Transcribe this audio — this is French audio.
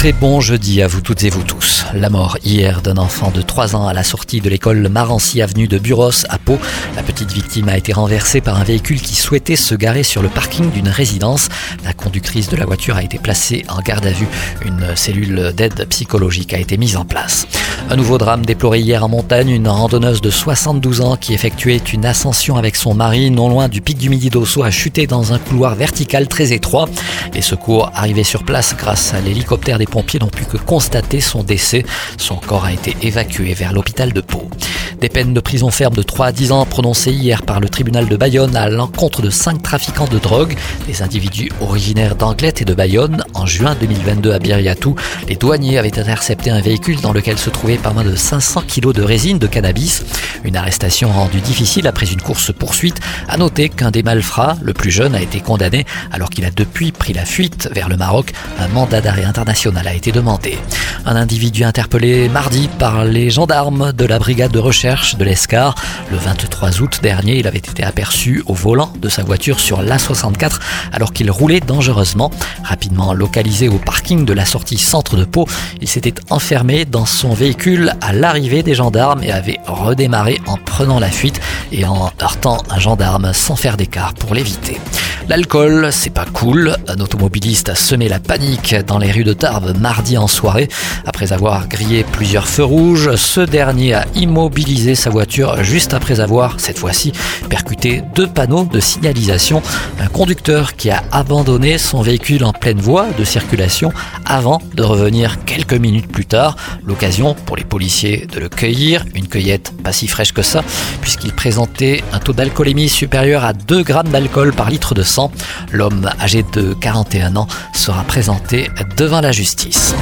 Très bon jeudi à vous toutes et vous tous. La mort hier d'un enfant de 3 ans à la sortie de l'école Marancy avenue de Buros à Pau. La petite victime a été renversée par un véhicule qui souhaitait se garer sur le parking d'une résidence. La conductrice de la voiture a été placée en garde à vue. Une cellule d'aide psychologique a été mise en place. Un nouveau drame déploré hier en montagne. Une randonneuse de 72 ans qui effectuait une ascension avec son mari non loin du pic du Midi d'Osso a chuté dans un couloir vertical très étroit. Les secours arrivés sur place grâce à l'hélicoptère des pompiers n'ont pu que constater son décès. Son corps a été évacué vers l'hôpital de Pau. Des peines de prison ferme de 3 à 10 ans prononcées hier par le tribunal de Bayonne à l'encontre de 5 trafiquants de drogue, des individus originaires d'Anglette et de Bayonne. En juin 2022 à Biriatou, les douaniers avaient intercepté un véhicule dans lequel se trouvait pas moins de 500 kilos de résine de cannabis. Une arrestation rendue difficile après une course-poursuite. À noter qu'un des malfrats, le plus jeune, a été condamné alors qu'il a depuis pris la fuite vers le Maroc. Un mandat d'arrêt international a été demandé. Un individu interpellé mardi par les gendarmes de la brigade de de l'Escar. Le 23 août dernier, il avait été aperçu au volant de sa voiture sur l'A64 alors qu'il roulait dangereusement. Rapidement localisé au parking de la sortie centre de Pau, il s'était enfermé dans son véhicule à l'arrivée des gendarmes et avait redémarré en prenant la fuite et en heurtant un gendarme sans faire d'écart pour l'éviter. L'alcool, c'est pas cool. Un automobiliste a semé la panique dans les rues de Tarbes mardi en soirée. Après avoir grillé plusieurs feux rouges, ce dernier a immobilisé sa voiture juste après avoir, cette fois-ci, percuté deux panneaux de signalisation. Un conducteur qui a abandonné son véhicule en pleine voie de circulation avant de revenir quelques minutes plus tard. L'occasion pour les policiers de le cueillir, une cueillette pas si fraîche que ça, puisqu'il présentait un taux d'alcoolémie supérieur à 2 grammes d'alcool par litre de sang L'homme âgé de 41 ans sera présenté devant la justice.